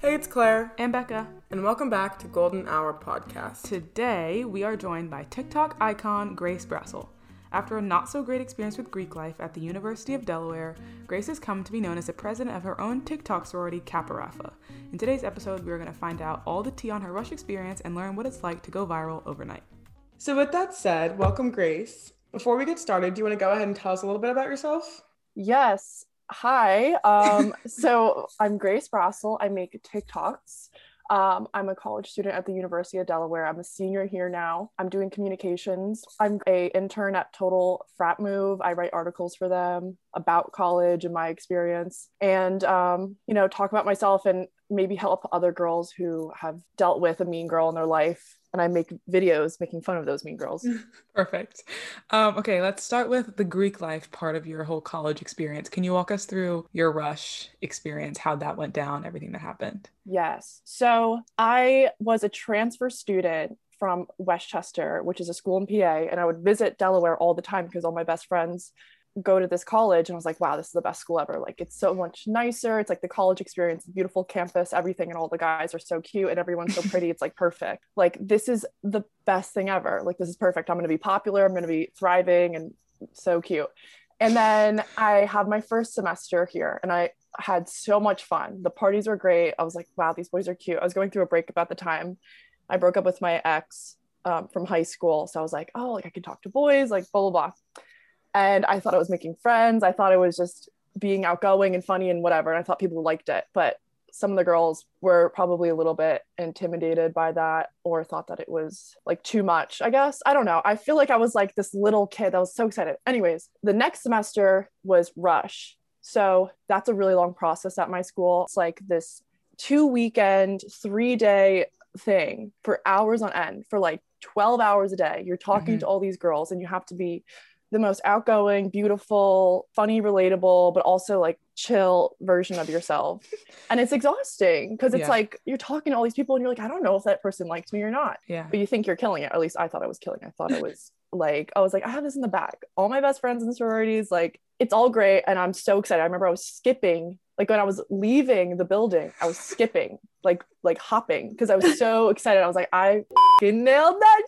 Hey, it's Claire, and Becca. and welcome back to Golden Hour Podcast. Today, we are joined by TikTok icon Grace Brassel. After a not so great experience with Greek life at the University of Delaware, Grace has come to be known as the president of her own TikTok sorority, Kappa Raffa. In today's episode, we are going to find out all the tea on her rush experience and learn what it's like to go viral overnight. So, with that said, welcome, Grace. Before we get started, do you want to go ahead and tell us a little bit about yourself? Yes. Hi. Um, so I'm Grace Brassel. I make TikToks. Um, I'm a college student at the University of Delaware. I'm a senior here now. I'm doing communications. I'm a intern at Total Frat Move. I write articles for them about college and my experience, and um, you know, talk about myself and maybe help other girls who have dealt with a mean girl in their life. And I make videos making fun of those mean girls. Perfect. Um, okay, let's start with the Greek life part of your whole college experience. Can you walk us through your rush experience, how that went down, everything that happened? Yes. So I was a transfer student from West Chester, which is a school in PA, and I would visit Delaware all the time because all my best friends go to this college and I was like, wow, this is the best school ever. Like it's so much nicer. It's like the college experience, beautiful campus, everything, and all the guys are so cute and everyone's so pretty. It's like perfect. Like this is the best thing ever. Like this is perfect. I'm gonna be popular, I'm gonna be thriving and so cute. And then I have my first semester here and I had so much fun. The parties were great. I was like, wow, these boys are cute. I was going through a breakup at the time. I broke up with my ex um, from high school. So I was like, oh, like I can talk to boys, like blah, blah, blah. And I thought I was making friends. I thought I was just being outgoing and funny and whatever. And I thought people liked it. But some of the girls were probably a little bit intimidated by that or thought that it was like too much, I guess. I don't know. I feel like I was like this little kid that was so excited. Anyways, the next semester was Rush. So that's a really long process at my school. It's like this two weekend, three day thing for hours on end for like 12 hours a day. You're talking Mhm. to all these girls and you have to be the most outgoing, beautiful, funny, relatable, but also like chill version of yourself. And it's exhausting because it's Yeah. like you're talking to all these people and you're like, I don't know if that person likes me or not. Yeah. But you think you're killing it. At least I thought I was killing. it. I thought it was like, I was like, I have this in the back. All my best friends in the sororities, like it's all great. And I'm so excited. I remember I was skipping, like when I was leaving the building, I was skipping, like like hopping because I was so excited. I was like, I nailed that.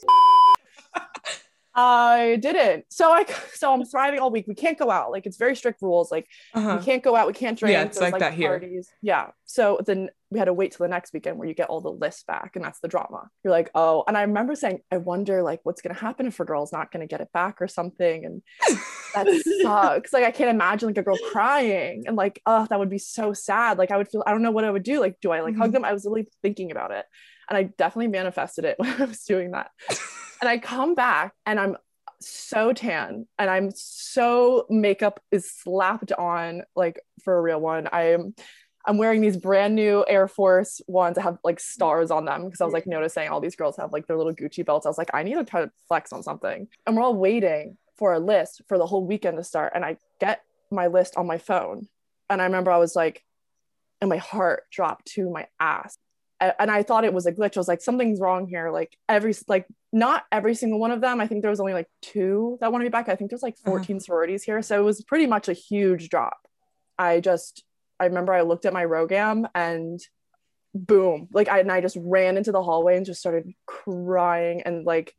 I didn't. So I so I'm thriving all week. We can't go out. Like it's very strict rules. Like Uh-huh. we can't go out. We can't drink. Yeah, it's There's, like that here. Yeah. So then we had to wait till the next weekend where you get all the lists back, and that's the drama. You're like, oh. And I remember saying, I wonder like what's gonna happen if a girl's not gonna get it back or something, and that sucks. Like I can't imagine like a girl crying and like, oh, that would be so sad. Like I would feel. I don't know what I would do. Like, do I like hug Mhm. them? I was really thinking about it, and I definitely manifested it when I was doing that. and I come back and I'm so tan and I'm so makeup is slapped on like for a real one. I'm I'm wearing these brand new Air Force ones that have like stars on them because I was like noticing all these girls have like their little Gucci belts. I was like, I need to try to flex on something. And we're all waiting for a list for the whole weekend to start. And I get my list on my phone. And I remember I was like, and my heart dropped to my ass. And I thought it was a glitch. I was like, something's wrong here. Like every like not every single one of them. I think there was only like two that want to be back. I think there's like Uh-huh. 14 sororities here. So it was pretty much a huge drop. I just, I remember I looked at my Rho Gam and boom, like I, and I just ran into the hallway and just started crying. And like,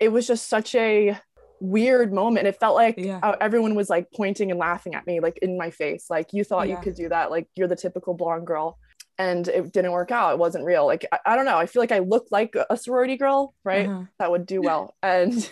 it was just such a weird moment. It felt like Yeah. uh, everyone was like pointing and laughing at me, like in my face. Like, you thought Yeah. you could do that. Like, you're the typical blonde girl and it didn't work out. It wasn't real. Like I, I don't know. I feel like I looked like a sorority girl, right? Uh-huh. That would do well. And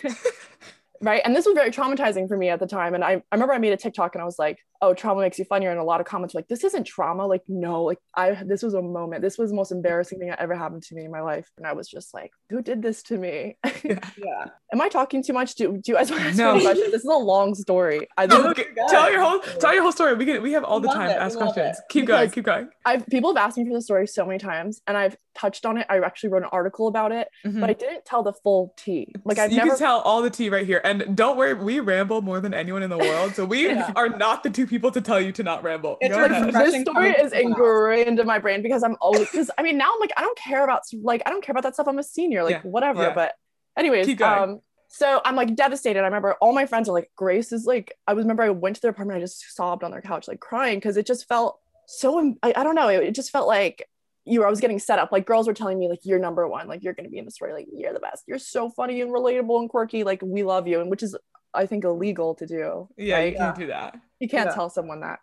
right. And this was very traumatizing for me at the time. And I, I remember I made a TikTok and I was like, oh, trauma makes you funnier. And a lot of comments like, this isn't trauma. Like, no, like I this was a moment. This was the most embarrassing thing that ever happened to me in my life. And I was just like, who did this to me? Yeah. Yeah. Am I talking too much? Do, do you guys want to ask No. me any questions? This is a long story. I, No, okay, tell your whole tell your whole story. We can we have all the time it, to ask questions. it. Keep going, keep going. I've people have asked me for the story so many times, and I've touched on it. I actually wrote an article about it, Mhm. but I didn't tell the full tea. Like I've you never can tell all the tea right here. And don't worry, we ramble more than anyone in the world. So we Yeah. are not the two people to tell you to not ramble. It's like this story is from someone else. ingrained in my brain because I'm always because I mean now I'm like I don't care about like I don't care about that stuff. I'm a senior, like Yeah, whatever. yeah. But anyways, um, so I'm like devastated. I remember all my friends are like, Grace is like, I was remember I went to their apartment, I just sobbed on their couch, like crying because it just felt so. I, I don't know, it, it just felt like you were, I was getting set up. Like girls were telling me, like, you're number one, like you're gonna be in the story, like you're the best. You're so funny and relatable and quirky. Like we love you, and which is I think illegal to do. Yeah, right? you can't do that. You can't Yeah. tell someone that.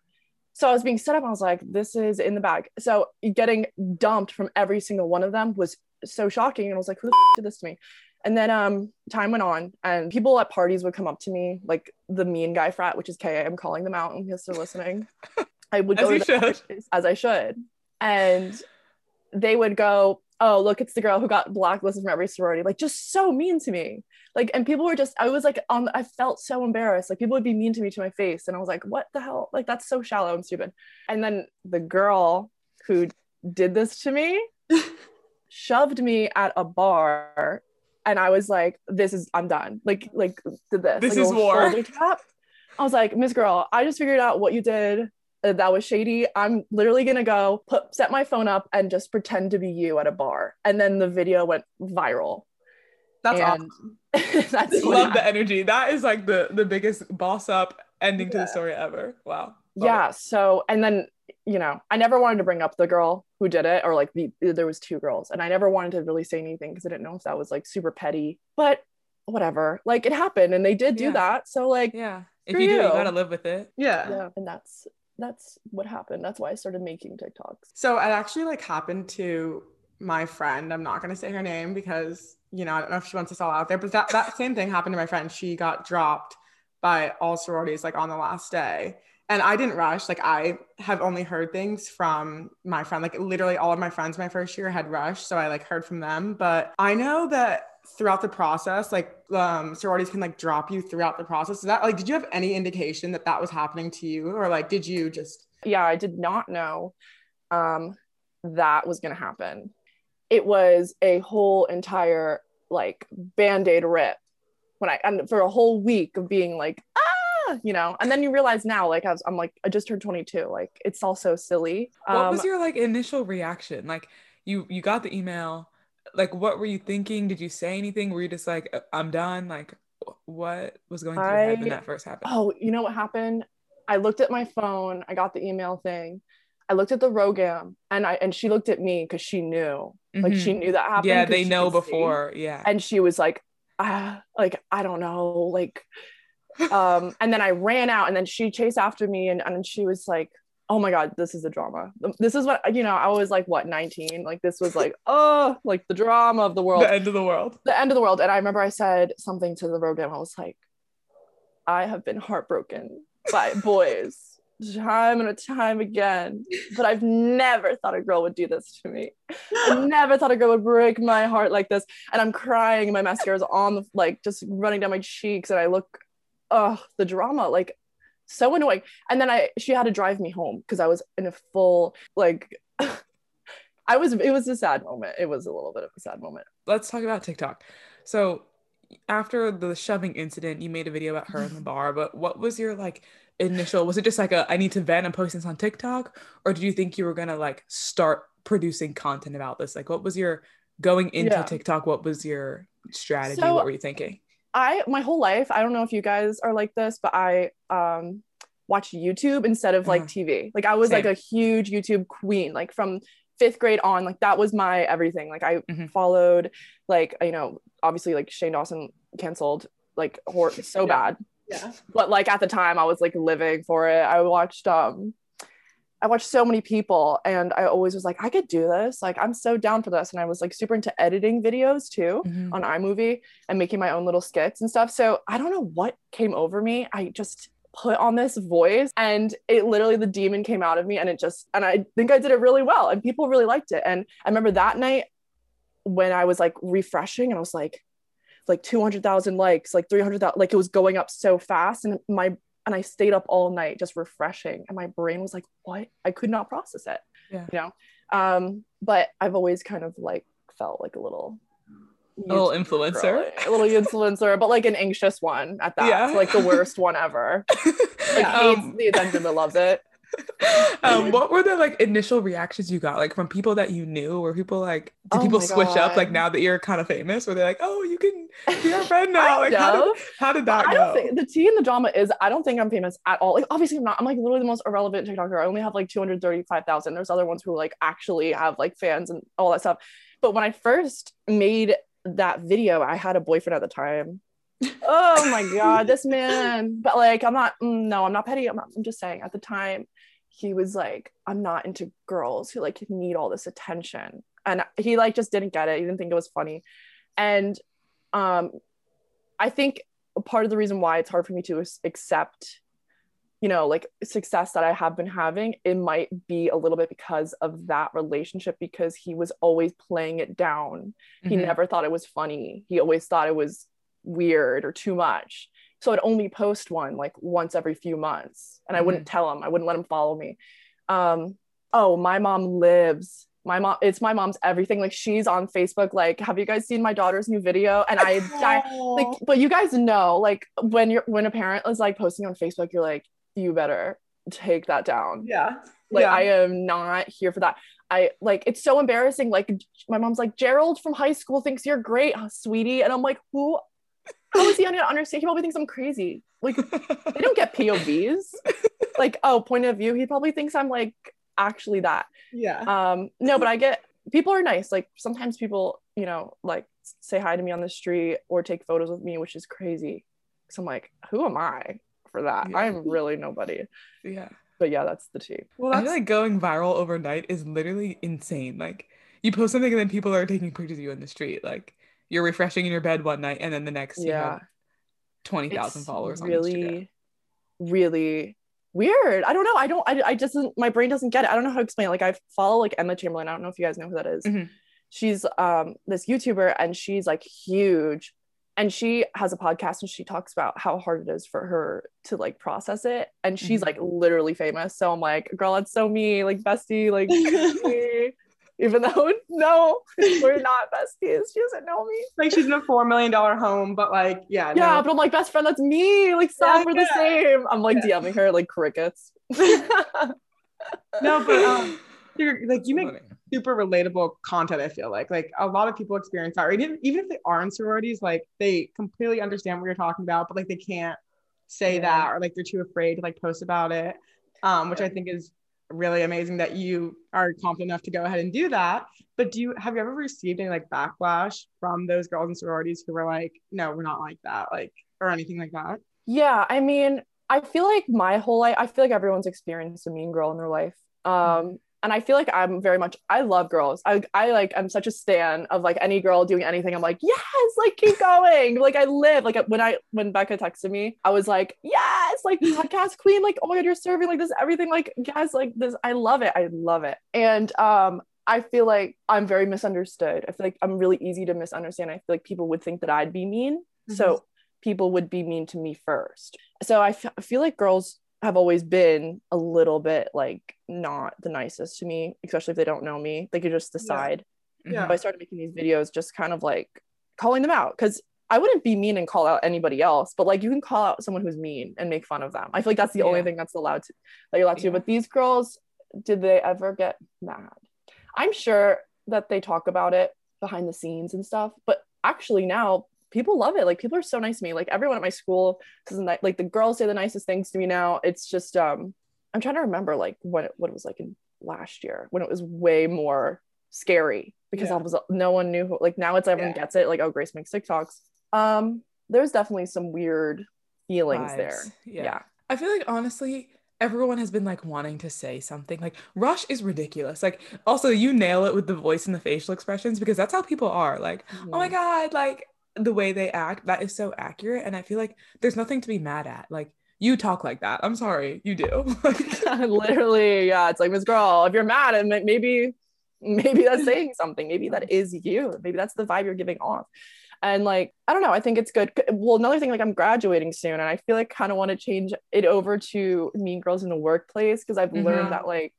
So I was being set up. I was like, this is in the bag. So getting dumped from every single one of them was so shocking. And I was like, who the f- did this to me? And then um, time went on, and people at parties would come up to me, like the mean guy frat, which is KA. I'm calling them out in case they're listening. I would As go you to the as I should, and they would go, "Oh, look, it's the girl who got blacklisted from every sorority." Like, just so mean to me. Like, and people were just, I was like, on, I felt so embarrassed. Like, people would be mean to me to my face, and I was like, "What the hell?" Like, that's so shallow and stupid. And then the girl who did this to me shoved me at a bar and I was like, this is I'm done. Like, like did this. This like, is war. I was like, Miss Girl, I just figured out what you did. Uh, That was shady. I'm literally gonna go put set my phone up and just pretend to be you at a bar. And then the video went viral. That's and awesome. that's what Love the energy. That is like the the biggest boss up ending to the story ever. Wow. Love yeah so and then you know i never wanted to bring up the girl who did it or like the there was two girls and i never wanted to really say anything because i didn't know if that was like super petty but whatever like it happened and they did do Yeah. that so like. Yeah. If For you do, you you. gotta live with it. Yeah. yeah and that's that's what happened that's why i started making tiktoks So it actually like happened to my friend. I'm not gonna say her name because you know I don't know if she wants us all out there, but that that same thing happened to my friend. She got dropped by all sororities like on the last day. And I didn't rush. Like I have only heard things from my friend. Like literally all of my friends my first year had rushed. So I like heard from them. But I know that throughout the process, like um sororities can like drop you throughout the process. Is that like did you have any indication that that was happening to you? Or like did you just yeah i did not know um that was going to happen it was a whole entire like band-aid rip when i and for a whole week of being like ah you know and then you realize now like I was, i'm like i just turned 22 like it's all so silly What um, was your like initial reaction? Like you you got the email. Like what were you thinking? Did you say anything? Were you just like "Uh, I'm done? Like what was going through your head when that first happened? oh you know what happened i looked at my phone i got the email thing i looked at the Rho Gam and i and she looked at me because she knew like Mhm. she knew that happened Yeah, they know could see. before. Yeah. and she was like ah like i don't know like um and then i ran out and then she chased after me and, and she was like oh my god this is a drama. This is what you know i was like what 19 like this was like oh like the drama of the world. The end of the world. the end of the world. And i remember i said something to the Rho Gam i was like i have been heartbroken by boys time and time again but i've never thought a girl would do this to me. I never thought a girl would break my heart like this. And i'm crying and my mascara's on the like just running down my cheeks and i look oh the drama like so annoying and then i she had to drive me home because i was in a full like i was it was a sad moment it was a little bit of a sad moment Let's talk about TikTok. So after the shoving incident, you made a video about her in the bar, but what was your like initial was it just like a I need to vent and post this on TikTok? Or did you think you were gonna like start producing content about this? Like what was your going into Yeah. TikTok? What was your strategy? So- what were you thinking? I my whole life, I don't know if you guys are like this, but I um watch YouTube instead of like Uh-huh. TV. Like I was like a huge YouTube queen, like from fifth grade on, like that was my everything. Like I Mhm. followed like you know, obviously like Shane Dawson canceled like hor- so Yeah. bad. yeah. But like at the time I was like living for it. I watched um I watched so many people and I always was like, I could do this. Like I'm so down for this. And I was like super into editing videos too Mhm. on iMovie and making my own little skits and stuff. So I don't know what came over me. I just put on this voice and it literally the demon came out of me and it just and I think I did it really well and people really liked it. And I remember that night when I was like refreshing and I was like like 200,000 likes, like 300,000 like it was going up so fast and my and I stayed up all night just refreshing and my brain was like what? I could not process it. Yeah. You know. Um but I've always kind of like felt like a little little influencer. a little influencer, but like an anxious one at that. Yeah. So, like the worst one ever. Like hates Um, the attention but loves it. um, what were the like initial reactions you got like from people that you knew or people like did Oh people switch up like now that you're kind of famous were they like oh you can be our friend now like how did, how did that I go don't think the tea and the drama is I don't think I'm famous at all. Like obviously I'm not. I'm like literally the most irrelevant TikToker. I only have like 235,000. There's other ones who like actually have like fans and all that stuff. But when I first made that video, I had a boyfriend at the time. oh my god, this man. But like I'm not mm, no, I'm not petty. I'm not I'm just saying at the time he was like I'm not into girls who like need all this attention. And he like just didn't get it. He didn't think it was funny. And um I think part of the reason why it's hard for me to accept you know like success that i have been having it might be a little bit because of that relationship because he was always playing it down. He Mhm. never thought it was funny. He always thought it was weird or too much. So i'd only post one like once every few months and i wouldn't tell him. I wouldn't let him follow me. Um oh my mom lives. My mom it's my mom's everything. Like she's on facebook like have you guys seen my daughter's new video? And i, I like but you guys know like when you're when a parent is like posting on facebook you're like you better take that down. Yeah. like yeah. i am not here for that. I like it's so embarrassing. Like my mom's like gerald from high school thinks you're great huh, sweetie? And i'm like who how is he gonna understand? He probably thinks i'm crazy. Like they don't get povs like oh point of view. He probably thinks i'm like actually that. Yeah. um no but i get people are nice. Like sometimes people you know like say hi to me on the street or take photos with me which is crazy. So i'm like who am i for that Yeah. i'm really nobody yeah but yeah that's the tea well, I that's feel like going viral overnight is literally insane. Like you post something and then people are taking pictures of you in the street. Like you're refreshing in your bed one night and then the next you yeah have twenty thousand It's followers on Instagram. really really weird i don't know i don't I, I just my brain doesn't get it i don't know how to explain it like i follow like emma chamberlain i don't know if you guys know who that is. Mhm. she's um this youtuber and she's like huge and she has a podcast and she talks about how hard it is for her to like process it. And she's Mhm. like literally famous. So i'm like girl that's so me. Like bestie like even though no we're not besties. She doesn't know me. Like she's in a four million dollar home, but like yeah, yeah no. but i'm like best friend that's me. Like stop Yeah, we're the yeah. same. I'm like dming her like crickets. No, but um, you're like you make Funny. Super relatable content. I feel like like a lot of people experience that, or even even if they are in sororities, like they completely understand what you're talking about, but like they can't say Yeah. that, or like they're too afraid to like post about it. Um, which I think is really amazing that you are confident enough to go ahead and do that. But do you have you ever received any like backlash from those girls in sororities who were like, no, we're not like that, like or anything like that? Yeah, I mean, I feel like my whole life, I feel like everyone's experienced a mean girl in their life. Um, and I feel like I'm very much, I love girls. I, I like, I'm such a stan of like any girl doing anything. I'm like, yes, like keep going. like I live. Like when I, when Becca texted me, I was like, yes, like podcast queen. Like, oh my God, you're serving like this, everything. Like, yes, like this. I love it. I love it. And, um, I feel like I'm very misunderstood. I feel like I'm really easy to misunderstand. I feel like people would think that I'd be mean. So people would be mean to me first. So I f- I feel like girls have always been a little bit like not the nicest to me, especially if they don't know me. They could just decide. Yeah. So I started making these videos just kind of like calling them out because I wouldn't be mean and call out anybody else, but like you can call out someone who's mean and make fun of them. I feel like that's the only thing that's allowed to that you're allowed to. Yeah. do. But these girls, did they ever get mad? I'm sure that they talk about it behind the scenes and stuff, but actually now people love it. Like people are so nice to me. Like everyone at my school says like the girls say the nicest things to me now. It's just um I'm trying to remember like what it, what it was like in last year when it was way more scary because Yeah. I was no one knew who, like now it's everyone Yeah. gets it like oh Grace makes TikToks. Um there's definitely some weird feelings there. Yeah. Yeah. I feel like honestly, everyone has been like wanting to say something. Like Rush is ridiculous. Like also you nail it with the voice and the facial expressions because that's how people are. Like, oh my Mhm. God, like the way they act, that is so accurate. And I feel like there's nothing to be mad at. Like you talk like that. I'm sorry, you do. Literally yeah it's like miss girl if you're mad and maybe maybe that's saying something maybe that is you maybe that's the vibe you're giving off and like i don't know i think it's good well another thing like i'm graduating soon and i feel like kind of want to change it over to mean girls in the workplace because i've Mhm. learned that like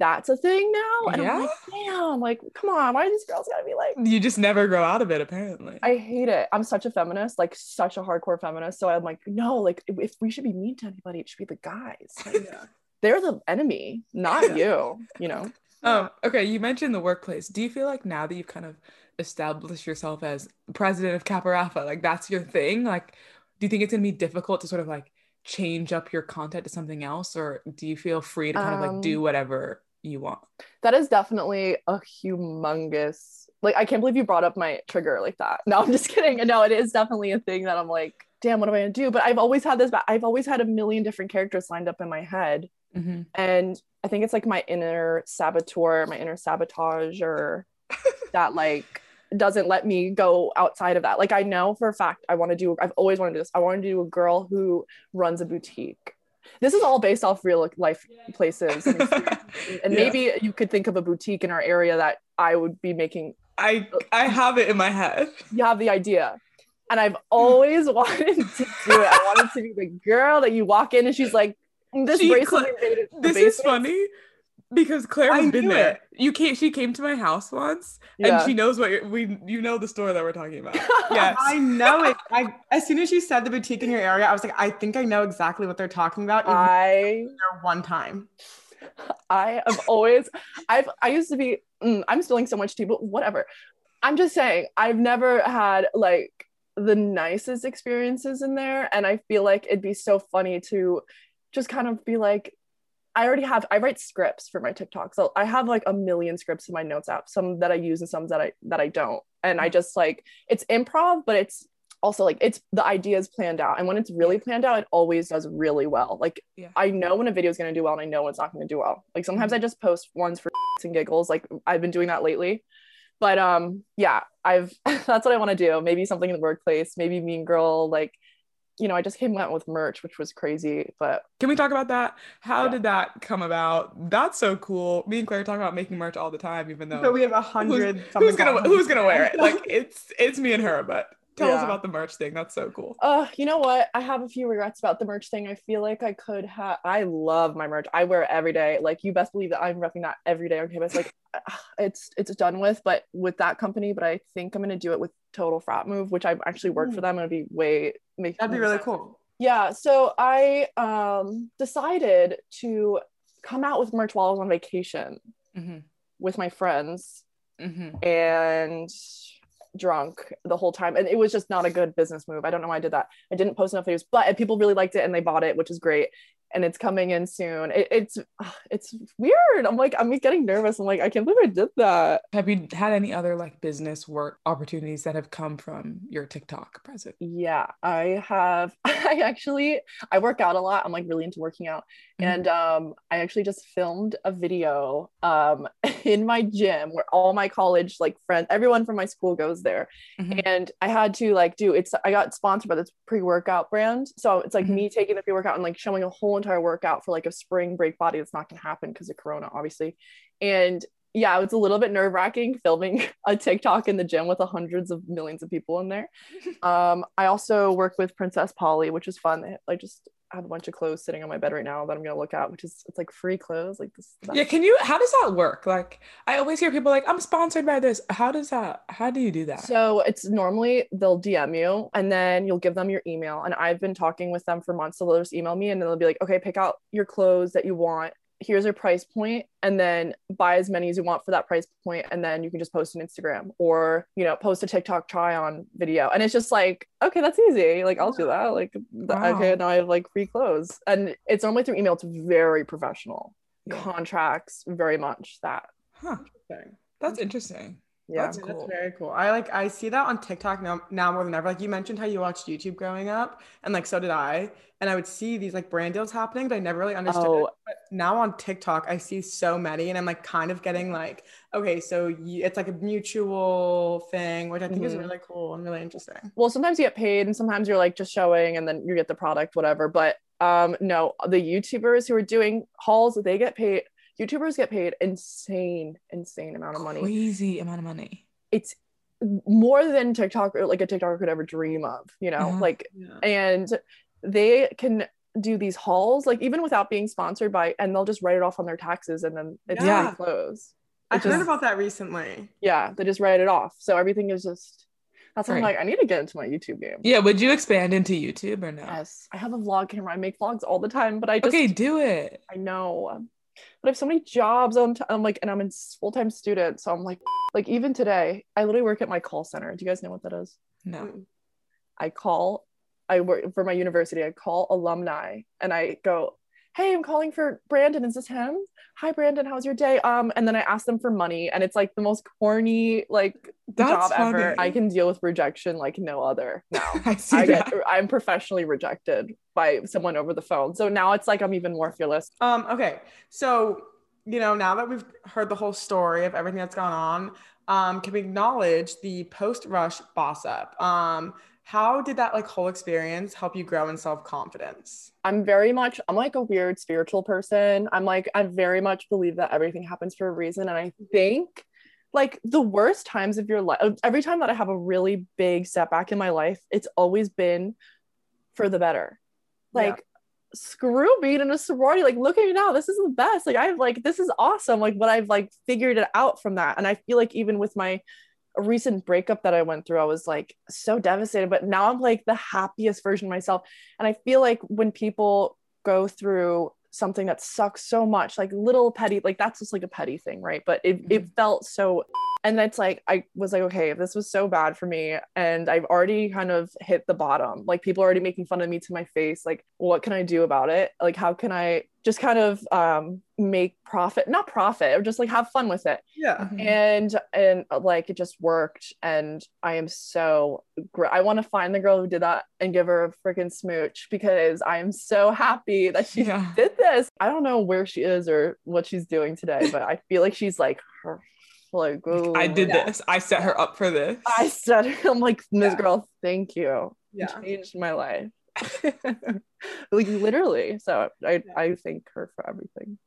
that's a thing now and Yeah? i'm like damn like come on why are these girls gotta be like you just never grow out of it, apparently. I hate it. I'm such a feminist, like such a hardcore feminist. So I'm like, no, like if, we should be mean to anybody, it should be the guys. Like, Yeah. they're the enemy, not you, you know. Um, okay, you mentioned the workplace. Do you feel like now that you've kind of established yourself as president of Kappa Raffa, like that's your thing? Like, do you think it's gonna be difficult to sort of like change up your content to something else, or do you feel free to kind of like do Um, whatever you want? That is definitely a humongous like I can't believe you brought up my trigger like that. No, I'm just kidding. No, it is definitely a thing that I'm like, damn, what am I gonna do? But I've always had this, I've always had a million different characters lined up in my head. Mm-hmm. And I think it's like my inner saboteur, my inner sabotage, or that like doesn't let me go outside of that. Like I know for a fact I want to do. I've always wanted to do this. I want to do a girl who runs a boutique. This is all based off real life places, and, and Yeah. maybe you could think of a boutique in our area that I would be making. I I have it in my head. You have the idea. And I've always wanted to do it. I wanted to be the girl that you walk in and she's like, mm, this She bracelet cl- This is funny because Claire I has been there. it. You came. She came to my house once, Yeah. and she knows what you're, we. You know the store that we're talking about. Yes. I know it. I as soon as you said the boutique in your area, I was like, I think I know exactly what they're talking about. I there one time. I have always, I've, I used to be, mm, I'm spilling so much tea, but whatever. I'm just saying, I've never had like the nicest experiences in there. And I feel like it'd be so funny to just kind of be like, I already have, I write scripts for my TikTok. So I have like a million scripts in my notes app, some that I use and some that I, that I don't. And I just like, it's improv, but it's also like, it's the idea is planned out. And when it's really planned out, it always does really well. Like Yeah. I know when a video is going to do well and I know when it's not going to do well. Like sometimes I just post ones for and giggles. Like I've been doing that lately. But um yeah, I've that's what I want to do. Maybe something in the workplace, maybe mean girl like you know, I just came out with merch, which was crazy, but Can we talk about that? How Yeah. did that come about? That's so cool. Me and Claire talk about making merch all the time, even though But we have a hundred. who's something gonna who's gonna wear it? Like it's it's me and her. But tell us about the merch thing. That's so cool. uh you know what? I have a few regrets about the merch thing. I feel like I could have I love my merch. I wear it every day. Like you best believe that I'm repping that every day on campus. Like it's it's done with, but with that company, but I think I'm gonna do it with Total Frat Move, which I've actually worked for them. It'll be way make That'd be really cool. yeah so i um decided to come out with merch while i was on vacation Mm-hmm. with my friends Mm-hmm. and drunk the whole time and it was just not a good business move. I don't know why i did that. I didn't post enough videos but people really liked it and they bought it which is great and it's coming in soon. It, it's it's weird. I'm like i'm getting nervous. I'm like i can't believe i did that. Have you had any other like business work opportunities that have come from your TikTok present? yeah i have. I actually i work out a lot. I'm like really into working out. Mhm. and um i actually just filmed a video um in my gym where all my college like friends everyone from my school goes there. Mhm. and i had to like do it's i got sponsored by this pre-workout brand. So it's like Mhm. me taking the pre-workout and like showing a whole entire workout for like a spring break body that's not going to happen because of corona obviously. And yeah it was a little bit nerve-wracking filming a tiktok in the gym with hundreds of millions of people in there. Um i also work with princess polly which is fun. They- i just have a bunch of clothes sitting on my bed right now that i'm gonna look at which is it's like free clothes like this Yeah, can you? How does that work? Like, I always hear people like, "I'm sponsored by this." How does that? How do you do that? So it's normally they'll DM you and then you'll give them your email. And I've been talking with them for months. So they'll just email me and then they'll be like, okay, pick out your clothes that you want. Here's your price point, and then buy as many as you want for that price point, and then you can just post an Instagram or you know post a TikTok try on video, and it's just like okay, that's easy. Like I'll do that. Like Wow. okay, now I have like free clothes, and it's normally through email. It's very professional Yeah. contracts, very much that. Huh. That's interesting. Yeah, That's cool. That's very cool. I like I see that on TikTok now now more than ever. Like you mentioned how you watched YouTube growing up, and like so did I. And I would see these like brand deals happening, but I never really understood Oh. it. But now on TikTok, I see so many, and I'm like kind of getting like, okay, so you, it's like a mutual thing, which I think is Mhm. really cool and really interesting. well sometimes you get paid and sometimes you're like just showing and then you get the product whatever but um no the youtubers who are doing hauls they get paid youtubers get paid insane insane amount of money Crazy amount of money. it's more than tiktok or like a tiktoker could ever dream of you know like Yeah. and they can do these hauls like even without being sponsored by and they'll just write it off on their taxes and then it's Yeah. free clothes I It heard about that recently. yeah they just write it off so everything is just That's why I'm like, I need to get into my YouTube game. Yeah, would you expand into YouTube or no? Yes, I have a vlog camera. I make vlogs all the time, but I just Okay, do it. I know. But I have so many jobs on t- I'm like and I'm a full time student, so I'm like like even today, I literally work at my call center. Do you guys know what that is? No. Mm. I call I work for my university. I call alumni and I go, "Hey, I'm calling for Brandon. Is this him? Hi Brandon, how's your day?" Um and then I ask them for money and it's like the most corny like That's job ever. I can deal with rejection like no other now. I see I that. get I'm professionally rejected by someone over the phone. So now it's like I'm even more fearless. Um, okay. So, you know, now that we've heard the whole story of everything that's gone on, um, can we acknowledge the post rush boss up? Um, how did that like whole experience help you grow in self-confidence? I'm very much I'm like a weird spiritual person. I'm like I very much believe that everything happens for a reason and I think like the worst times of your life every time that I have a really big setback in my life, it's always been for the better. Like screw being in a sorority like look at me now this is the best like i've like this is awesome like what i've like figured it out from that and i feel like even with my recent breakup that i went through i was like so devastated but now i'm like the happiest version of myself. And i feel like when people go through something that sucks so much like little petty like that's just like a petty thing right? But it, it mm-hmm. felt so and it's like i was like okay if this was so bad for me. And i've already kind of hit the bottom. Like people are already making fun of me to my face. Like what can i do about it? Like how can i just kind of um make profit not profit or just like have fun with it. Yeah. and and uh, like it just worked. And i am so gr- i want to find the girl who did that and give her a freaking smooch because i am so happy that she Yeah. did this. I don't know where she is or what she's doing today but i feel like she's like her like I did Yeah. this. I set her up for this. i said i'm like miss Yeah. girl thank you You Yeah. changed my life like literally so i i thank her for everything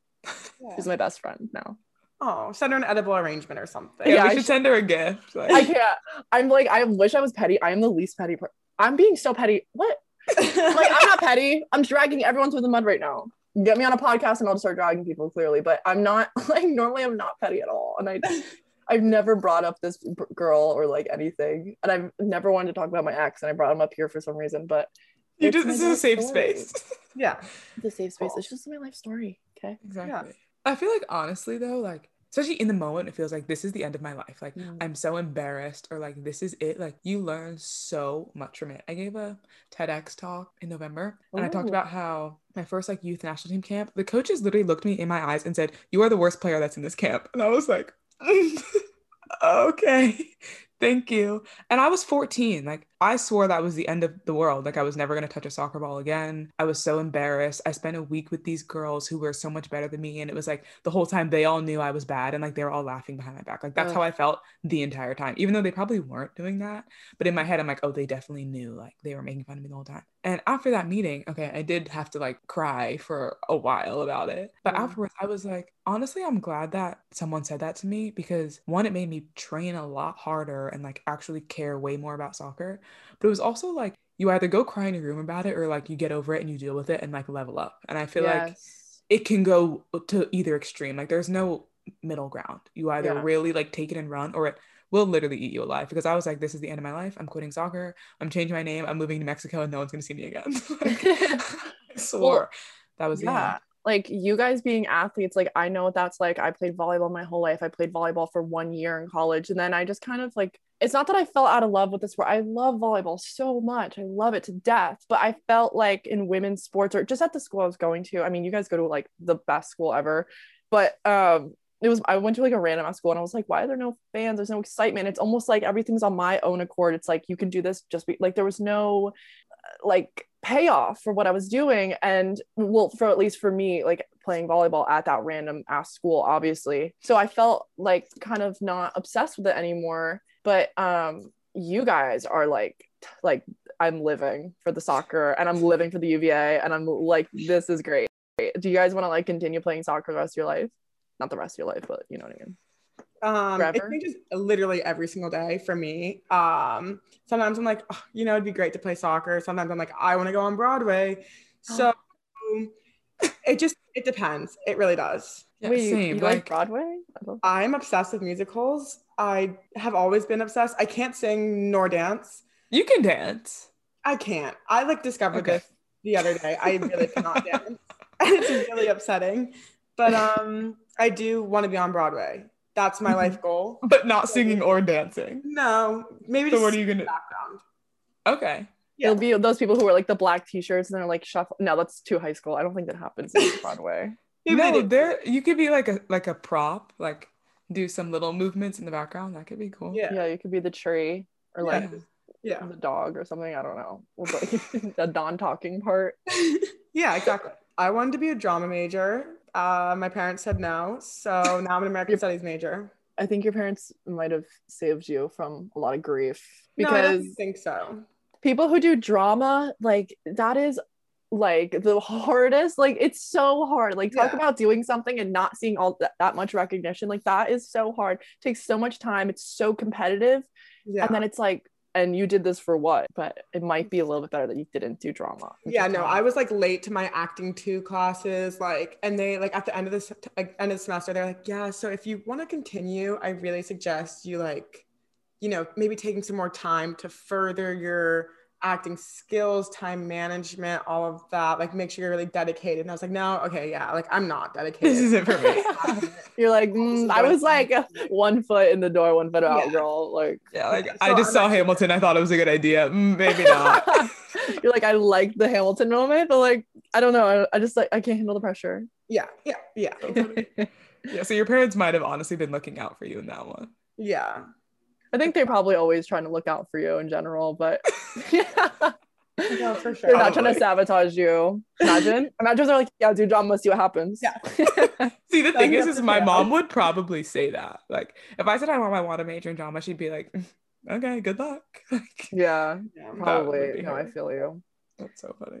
she's my best friend now Oh, send her an edible arrangement or something. yeah, we I should sh- send her a gift. Like, I can't. I'm like, I wish I was petty. I am the least petty. Per- I'm being so petty. What? Like, I'm not petty. I'm dragging everyone through the mud right now. Get me on a podcast and I'll just start dragging people clearly. But I'm not like normally. I'm not petty at all. And I, I've never brought up this girl or like anything. And I've never wanted to talk about my ex. And I brought him up here for some reason. But you it's just, this is a safe story. space. yeah. the safe space. Cool. It's just my life story. Okay. Exactly. I feel like honestly though, like especially in the moment, it feels like this is the end of my life. Like Mm. I'm so embarrassed, or like this is it. Like you learn so much from it. I gave a TEDx talk in November, and I talked about how my first like youth national team camp, the coaches literally looked me in my eyes and said, "You are the worst player that's in this camp," and I was like, "Okay." Thank you. And I was 14. Like, I swore that was the end of the world. Like, I was never going to touch a soccer ball again. I was so embarrassed. I spent a week with these girls who were so much better than me. And it was like the whole time they all knew I was bad and like they were all laughing behind my back. Like, that's Ugh. how I felt the entire time, even though they probably weren't doing that. But in my head, I'm like, oh, they definitely knew. Like, they were making fun of me the whole time. And after that meeting, okay, I did have to like cry for a while about it. But Yeah. afterwards, I was like, honestly, I'm glad that someone said that to me because one, it made me train a lot harder and like actually care way more about soccer. But it was also like you either go cry in your room about it or like you get over it and you deal with it and like level up. And I feel like it can go to either extreme. Like there's no middle ground. You either Yeah. really like take it and run or it will literally eat you alive. Because I was like, this is the end of my life. I'm quitting soccer. I'm changing my name. I'm moving to Mexico and no one's gonna see me again. Like, I swore that was the yeah like you guys being athletes like i know what that's like i played volleyball my whole life i played volleyball for one year in college and then i just kind of like it's not that i fell out of love with this sport i love volleyball so much i love it to death but i felt like in women's sports or just at the school i was going to i mean you guys go to like the best school ever but um it was I went to like a random school and I was like, why are there no fans? There's no excitement. It's almost like everything's on my own accord. It's like you can do this just be like there was no uh, like payoff for what I was doing. And well, for at least for me, like playing volleyball at that random ass school, obviously. So I felt like kind of not obsessed with it anymore. But um you guys are like like I'm living for the soccer and I'm living for the UVA and I'm like this is great. Do you guys want to like continue playing soccer the rest of your life? Not the rest of your life, but you know what I mean. Um, it changes literally every single day for me. Um, sometimes I'm like, oh, you know, it'd be great to play soccer. Sometimes I'm like, I want to go on Broadway. So it just It depends. It really does. Yeah, Wait, you- same. you like, like Broadway? I love- I'm obsessed with musicals. I have always been obsessed. I can't sing nor dance. you can dance. I can't. I like discovered Okay. this the other day. I really cannot dance. it's really upsetting. But um I do want to be on Broadway. That's my life goal. But not singing or dancing. No, maybe So just what are you gonna background. Okay. Yeah. It'll be those people who wear like the black t-shirts and they're like shuffle. No, that's too high school. I don't think that happens in Broadway. Maybe they no, there you could be like a like a prop, like do some little movements in the background. That could be cool. Yeah. Yeah, you could be the tree or like Yeah. the dog or something. I don't know. Like the non-talking part. Yeah, exactly. I wanted to be a drama major. Uh, my parents said no, so now I'm an American Studies major. I think your parents might have saved you from a lot of grief no, I because don't think so. People who do drama, like that is like the hardest. Like it's so hard. Like talk Yeah. about doing something and not seeing all that, that much recognition. Like that is so hard. takes so much time. It's so competitive. Yeah. And then it's like, and you did this for what? But it might be a little bit better that you didn't do drama. yeah, no, I was like late to my acting two classes, like, and they like at the end of this like end of the semester, they're like, yeah, so if you want to continue, I really suggest you like, you know, maybe taking some more time to further your acting skills, time management, all of that. Like, make sure you're really dedicated. And I was like, no, okay, yeah, like I'm not dedicated. This isn't for me. You're like, mm, I was like one foot in the door, one foot out, Yeah. girl. Like, Yeah, like Okay, I just I'm saw actually- Hamilton. I thought it was a good idea. Mm, Maybe not. you're like, I like the Hamilton moment, but like, I don't know. I, I just like, I can't handle the pressure. yeah, yeah, yeah, yeah. So your parents might have honestly been looking out for you in that one. yeah. I think they're probably always trying to look out for you in general, but yeah, No, for sure. they're not trying to sabotage you. Imagine, imagine they're like, yeah, do drama, see what happens. Yeah. See, the So thing is, is my fail. mom would probably say that. Like, if I said I want, I want to major in drama, she'd be like, "Mm, "Okay, good luck." Like, yeah, Yeah. probably. be No, I feel you. that's so funny.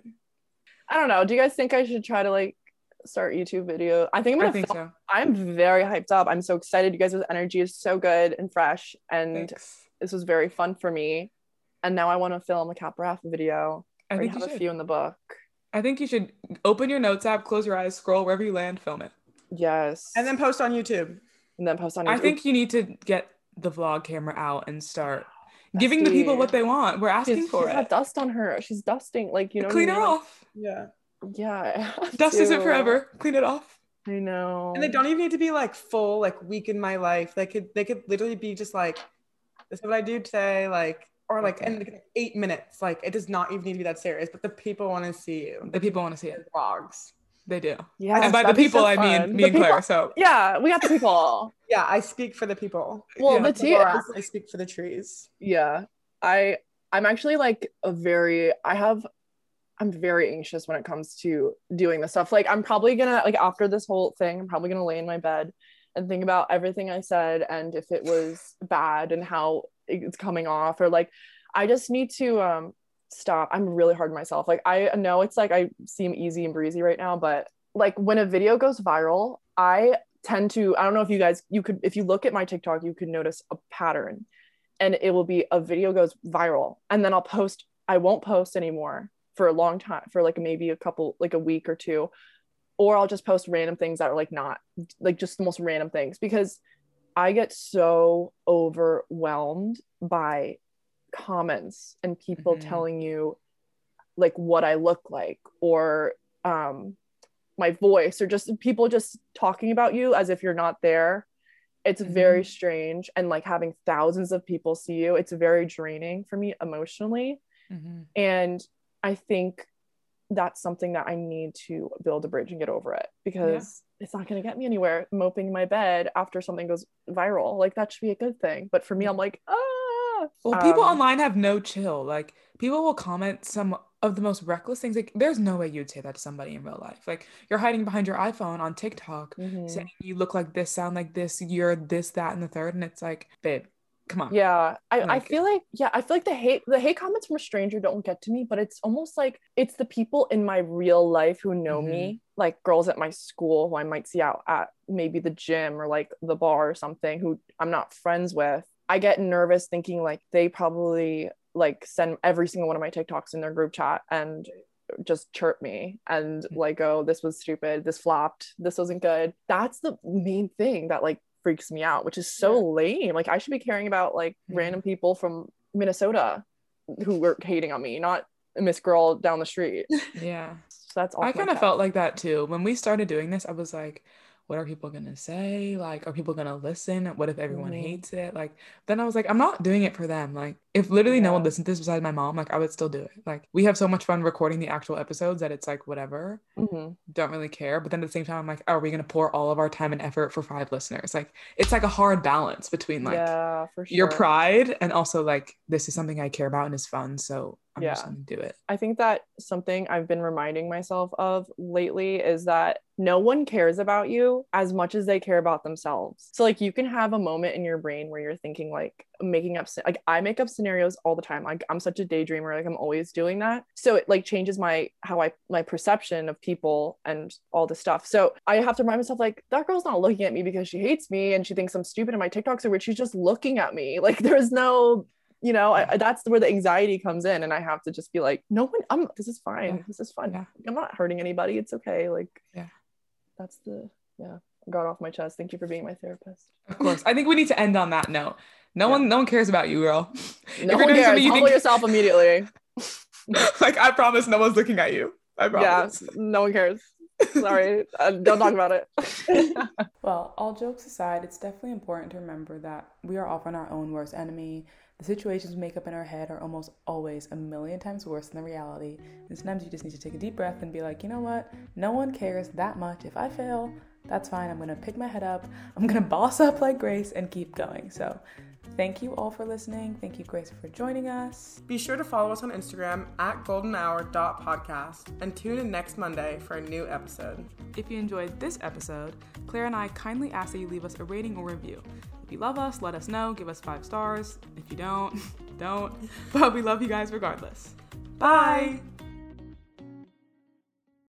I don't know. Do you guys think I should try to like start YouTube video? I think I'm I gonna. think film- so. I'm very hyped up. I'm so excited. You guys' energy is so good and fresh, and Thanks. this was very fun for me. And now I want to film a Kappa Raffa video. I I think have you a should. few in the book. I think you should open your notes app, close your eyes, scroll wherever you land, film it. Yes. And then post on YouTube. and then post on. YouTube. I think you need to get the vlog camera out and start giving the people what they want. We're asking she's, for she's it. got dust on her. She's dusting. Like you know. what I Clean her mean? Off. Yeah. Yeah. I have Dust isn't forever. Clean it off. I know. And they don't even need to be like full, like week in my life. They could they could literally be just like, this is what I do today, like, or like in Okay. eight minutes. Like it does not even need to be that serious, but the people want to see you. The people want to see The it. vlogs. They do. Yeah. and by the people, so I mean me The and Claire. So Yeah, we got the people. Yeah, I speak for the people. Well, Yeah. the tea. Laura, I speak for the trees. yeah i i'm actually like a very i have i'm very anxious when it comes to doing this stuff. Like i'm probably gonna like after this whole thing i'm probably gonna lay in my bed and think about everything i said and if it was bad and how it's coming off or like i just need to um stop. I'm really hard on myself. Like i know it's like i seem easy and breezy right now but like when a video goes viral i tend to i don't know if you guys you could if you look at my tiktok you could notice a pattern and it will be a video goes viral and then I'll post I won't post anymore for a long time for like maybe a couple like a week or two or I'll just post random things that are like not like just the most random things because I get so overwhelmed by comments and people Mhm. telling you like what I look like or um my voice or just people just talking about you as if you're not there it's very strange and like having thousands of people see you it's very draining for me emotionally Mhm. and i think that's something that i need to build a bridge and get over it because it's not going to get me anywhere moping in my bed after something goes viral like that should be a good thing but for me i'm like ah Well, people Um, online have no chill. Like people will comment some of the most reckless things. Like there's no way you'd say that to somebody in real life. Like you're hiding behind your iPhone on TikTok mhm. saying you look like this, sound like this, you're this, that, and the third. And it's like, babe, come on. yeah I, I feel like yeah i feel like the hate the hate comments from a stranger don't get to me but it's almost like it's the people in my real life who know me mm-hmm. like girls at my school who i might see out at maybe the gym or like the bar or something who i'm not friends with. I get nervous thinking like they probably like send every single one of my tiktoks in their group chat and just chirp me and mm-hmm. like oh this was stupid. This flopped. This wasn't good. That's the main thing that like freaks me out which is so lame like i should be caring about like Yeah. random people from minnesota who were hating on me not miss girl down the street Yeah. so that's all I kind of felt like that too. When we started doing this, I was like, what are people gonna say? Like, are people gonna listen? What if everyone Mhm. hates it? Like, then I was like, I'm not doing it for them. Like, if literally no one Yeah. listened to this besides my mom, like, I would still do it. Like, we have so much fun recording the actual episodes that it's like, whatever, Mhm. don't really care. But then at the same time, I'm like, are we gonna pour all of our time and effort for five listeners? Like, it's like a hard balance between like yeah for sure your pride and also like, this is something I care about and is fun. So I'm just Yeah. gonna do it. I think that something I've been reminding myself of lately is that no one cares about you as much as they care about themselves. So like you can have a moment in your brain where you're thinking like making up like I make up scenarios all the time. Like I'm such a daydreamer, like I'm always doing that. So it like changes my how I my perception of people and all this stuff. So I have to remind myself like that girl's not looking at me because she hates me and she thinks I'm stupid and my TikToks are weird. She's just looking at me. Like there's no you know I, that's where the anxiety comes in and i have to just be like no one i'm this is fine Yeah. this is fun Yeah. i'm not hurting anybody it's okay like Yeah. that's the yeah I got off my chest thank you for being my therapist Of course. I think we need to end on that note. No Yeah. one no one cares about you, girl. no you're one doing cares something you humble think- yourself immediately like I promise no one's looking at you. I promise yeah no one cares sorry uh, don't talk about it Well, all jokes aside, it's definitely important to remember that we are often our own worst enemy. The situations we make up in our head are almost always a million times worse than the reality. And sometimes you just need to take a deep breath and be like, you know what? No one cares that much. If I fail, that's fine. I'm gonna pick my head up. I'm gonna boss up like Grace and keep going. So, thank you all for listening. Thank you, Grace, for joining us. Be sure to follow us on Instagram at goldenhour.podcast and tune in next Monday for a new episode. If you enjoyed this episode, Claire and I kindly ask that you leave us a rating or review. If you love us, let us know. Give us five stars. If you don't, don't. But we love you guys regardless. Bye.